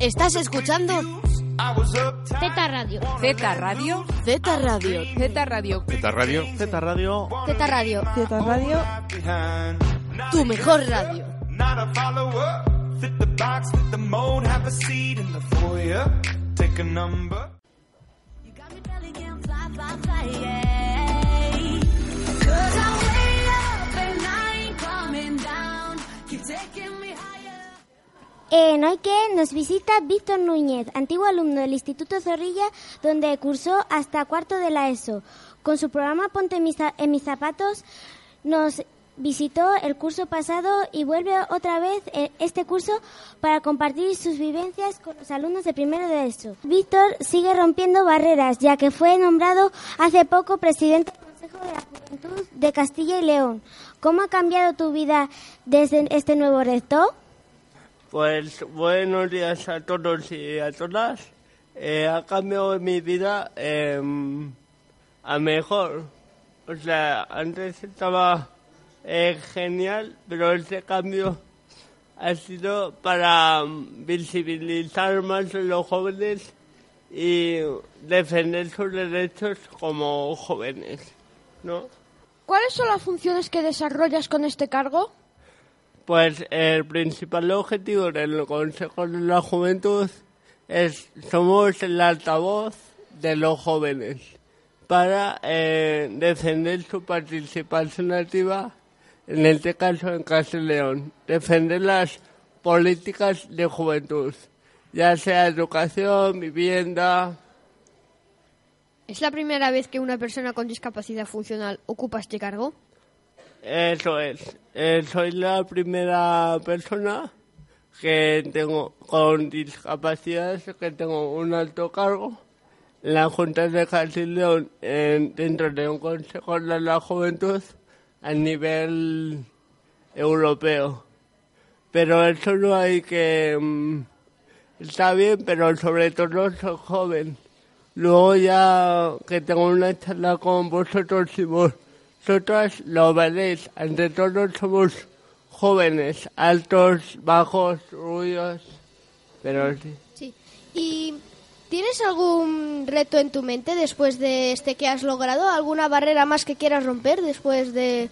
¿Estás escuchando? I was uptight. Zeta Radio. Z Radio. Z Radio. Z Radio. Zeta Radio. Z Radio. Zeta Radio. Z Radio. Tu mejor radio. En hoy que nos visita Víctor Núñez, antiguo alumno del Instituto Zorrilla, donde cursó hasta cuarto de la ESO. Con su programa Ponte en mis, zapatos nos visitó el curso pasado y vuelve otra vez en este curso para compartir sus vivencias con los alumnos de primero de ESO. Víctor sigue rompiendo barreras, ya que fue nombrado hace poco presidente del Consejo de la Juventud de Castilla y León. ¿Cómo ha cambiado tu vida desde este nuevo reto? Pues buenos días a todos y a todas. Eh, ha cambiado mi vida em, a mejor. O sea, antes estaba eh, genial, pero este cambio ha sido para mm, visibilizar más a los jóvenes y defender sus derechos como jóvenes, ¿no? ¿Cuáles son las funciones que desarrollas con este cargo? Pues el principal objetivo del Consejo de la Juventud es somos el altavoz de los jóvenes para eh, defender su participación activa, en este caso en León, defender las políticas de juventud, ya sea educación, vivienda, ¿Es la primera vez que una persona con discapacidad funcional ocupa este cargo? Eso es. Eh, soy la primera persona que tengo con discapacidad, que tengo un alto cargo en la Junta de Castilla en- dentro de un Consejo de la Juventud a nivel europeo. Pero eso no hay que... mm, está bien, pero sobre todo soy joven. Luego ya que tengo una charla con vosotros y vosotras lo veréis. Ante todo somos jóvenes, altos, bajos, rubios, pero sí. Sí. ¿Y tienes algún reto en tu mente después de este que has logrado? ¿Alguna barrera más que quieras romper después de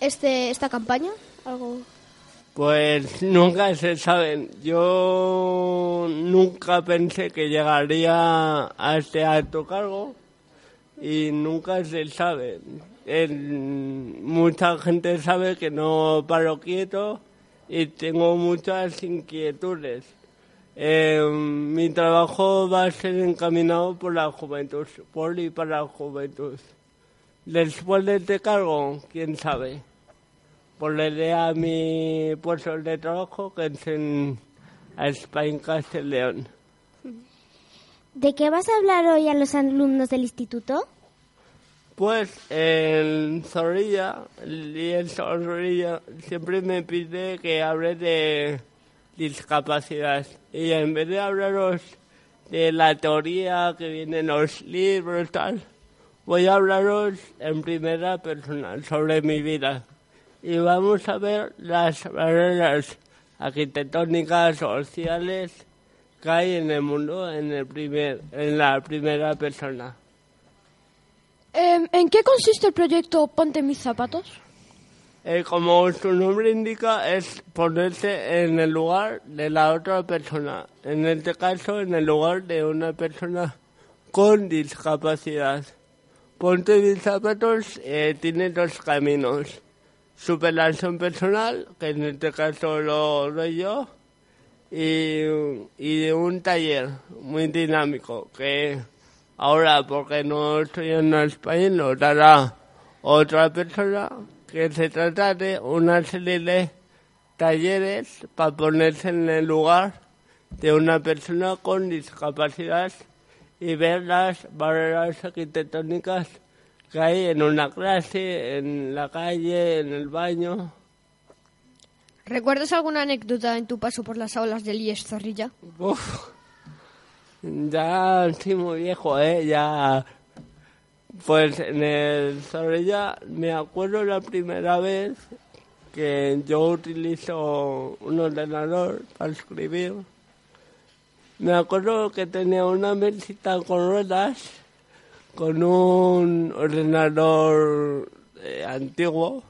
este esta campaña? ¿Algo? Pues nunca se saben. Yo nunca pensé que llegaría a este alto cargo y nunca se sabe. Mucha gente sabe que no paro quieto y tengo muchas inquietudes. Eh, mi trabajo va a ser encaminado por la juventud, por y para la juventud. Después de este cargo, quién sabe volveré a mi puesto de trabajo que es en a Spain Castell León. ¿De qué vas a hablar hoy a los alumnos del instituto? Pues en Zorrilla, el líder Zorrilla siempre me pide que hable de discapacidad. Y en vez de hablaros de la teoría que viene en los libros tal, voy a hablaros en primera persona sobre mi vida. Y vamos a ver las barreras arquitectónicas, sociales que hay en el mundo en, el primer, en la primera persona. ¿En qué consiste el proyecto Ponte mis zapatos? Eh, como su nombre indica, es ponerse en el lugar de la otra persona. En este caso, en el lugar de una persona con discapacidad. Ponte mis zapatos eh, tiene dos caminos. Superación personal, que en este caso lo doy yo, y, y un taller muy dinámico, que ahora, porque no estoy en España, lo dará otra persona, que se trata de una serie de talleres para ponerse en el lugar de una persona con discapacidad y ver las barreras arquitectónicas que hay en una clase, en la calle, en el baño. ¿Recuerdas alguna anécdota en tu paso por las aulas del IES Zorrilla? Uf, ya estoy muy viejo, ¿eh? Ya. Pues en el Zorrilla me acuerdo la primera vez que yo utilizo un ordenador para escribir. Me acuerdo que tenía una mesita con ruedas, con un ordenador eh, antiguo,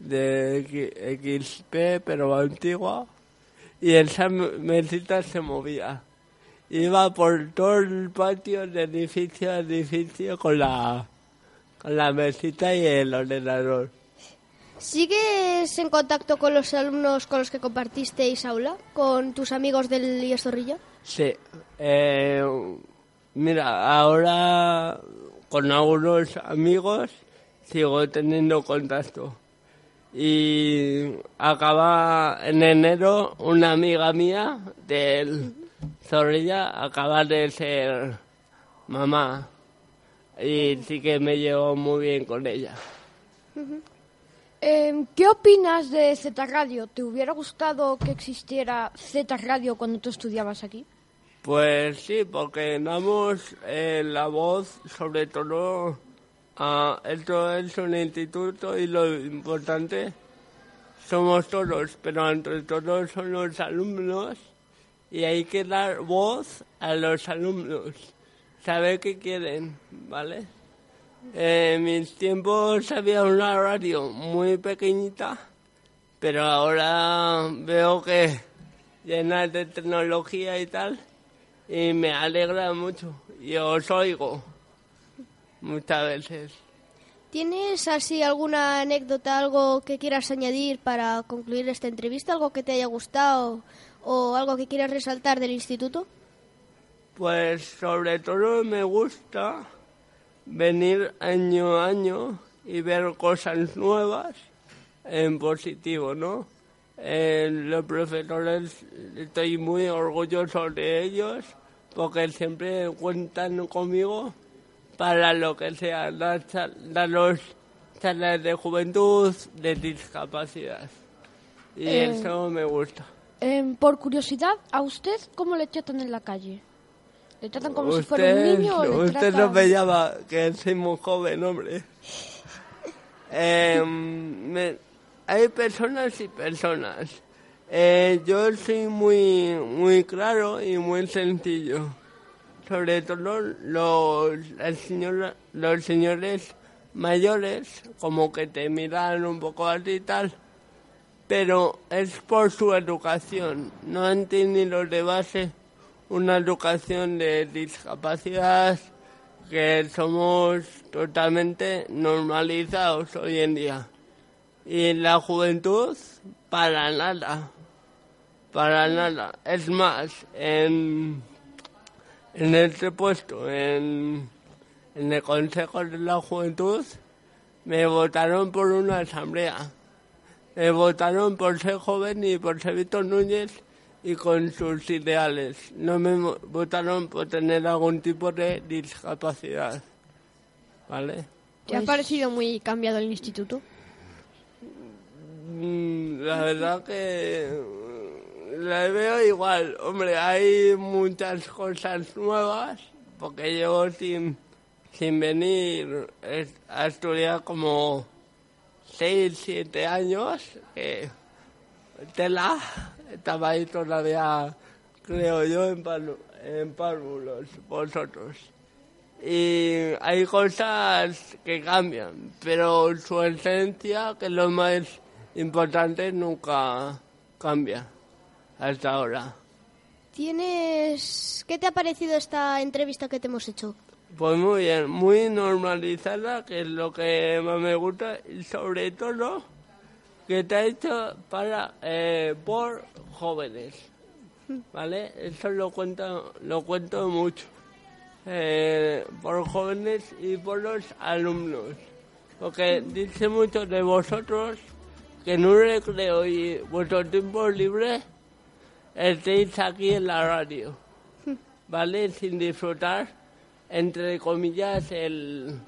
de XP, pero antiguo, y esa me- mesita se movía. Iba por todo el patio de edificio a edificio con la, con la mesita y el ordenador. ¿Sigues en contacto con los alumnos con los que compartisteis aula? ¿Con tus amigos del IES Zorrilla? Sí. Eh, mira, ahora con algunos amigos sigo teniendo contacto. Y acaba en enero una amiga mía del Zorrilla acaba de ser mamá. Y sí que me llevo muy bien con ella. Em, ¿Qué opinas de Z Radio? ¿Te hubiera gustado que existiera Z Radio cuando tú estudiabas aquí? Pues sí, porque damos eh, la voz, sobre todo, a esto es un instituto y lo importante somos todos, pero entre todos son los alumnos y hay que dar voz a los alumnos, saber qué quieren, ¿vale? Eh, en mis tiempos había una radio muy pequeñita, pero ahora veo que llena de tecnología y tal, y me alegra mucho. Y os oigo muchas veces. ¿Tienes así alguna anécdota, algo que quieras añadir para concluir esta entrevista? ¿Algo que te haya gustado o algo que quieras resaltar del instituto? Pues sobre todo me gusta venir año a año y ver cosas nuevas en positivo, ¿no? Eh, los profesores estoy muy orgulloso de ellos porque siempre cuentan conmigo para lo que sea, dar, los charlas de juventud, de discapacidad. Y Eh, eso me gusta. Em, por curiosidad, ¿a usted cómo le tratan en la calle? ¿Le tratan como si fuera un niño usted tratan... no me llama, que soy muy joven, hombre. Eh, me- hay personas y personas. Eh, yo soy muy, muy claro y muy sencillo. Sobre todo los, señora- los señores mayores, como que te miran un poco así y tal, pero es por su educación. No han tenido de base una educación de discapacidad que somos totalmente normalizados hoy en día. Y la juventud, para nada. Para nada. Es más, en, en este puesto, en el Consejo de la Juventud, me votaron por una asamblea. Me votaron por ser joven y por ser Víctor Núñez y con sus ideales. No me votaron por tener algún tipo de discapacidad. ¿Vale? ¿Te ha parecido muy cambiado el instituto? Mm, La verdad que mm, la veo igual. Hombre, hay muchas cosas nuevas porque llevo sin, sin venir a estudiar como 6, 7 años. Que tela, estaba ahí todavía, creo yo, en, párvulos, en párvulos, vosotros. Y hay cosas que cambian, pero su esencia, que es lo más importante, nunca cambia hasta ahora. ¿Tienes... ¿Qué te ha parecido esta entrevista que te hemos hecho? Pues muy bien, muy normalizada, que es lo que más me gusta, y sobre todo que está hecho para eh, por jóvenes, ¿vale? Eso lo cuento, lo cuento mucho, eh, por jóvenes y por los alumnos, porque dice mucho de vosotros que en un recreo y vuestro tiempo libre estéis aquí en la radio, ¿vale? Sin disfrutar, entre comillas, el,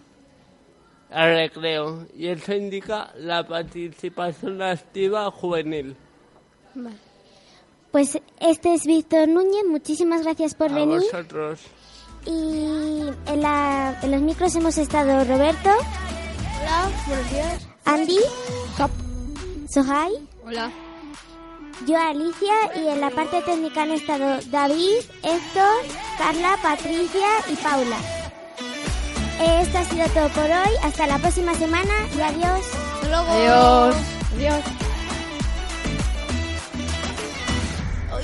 el recreo. Y eso indica la participación activa juvenil. Pues este es Víctor Núñez, muchísimas gracias por A venir. vosotros. Y en, la- en los micros hemos estado Roberto, Hola, buenos días. Andy Sohai, Hola. Yo Alicia y en la parte técnica han estado David, Héctor, Carla, Patricia y Paula. Esto ha sido todo por hoy. Hasta la próxima semana y adiós. Hasta luego. Adiós. Adiós. Oh,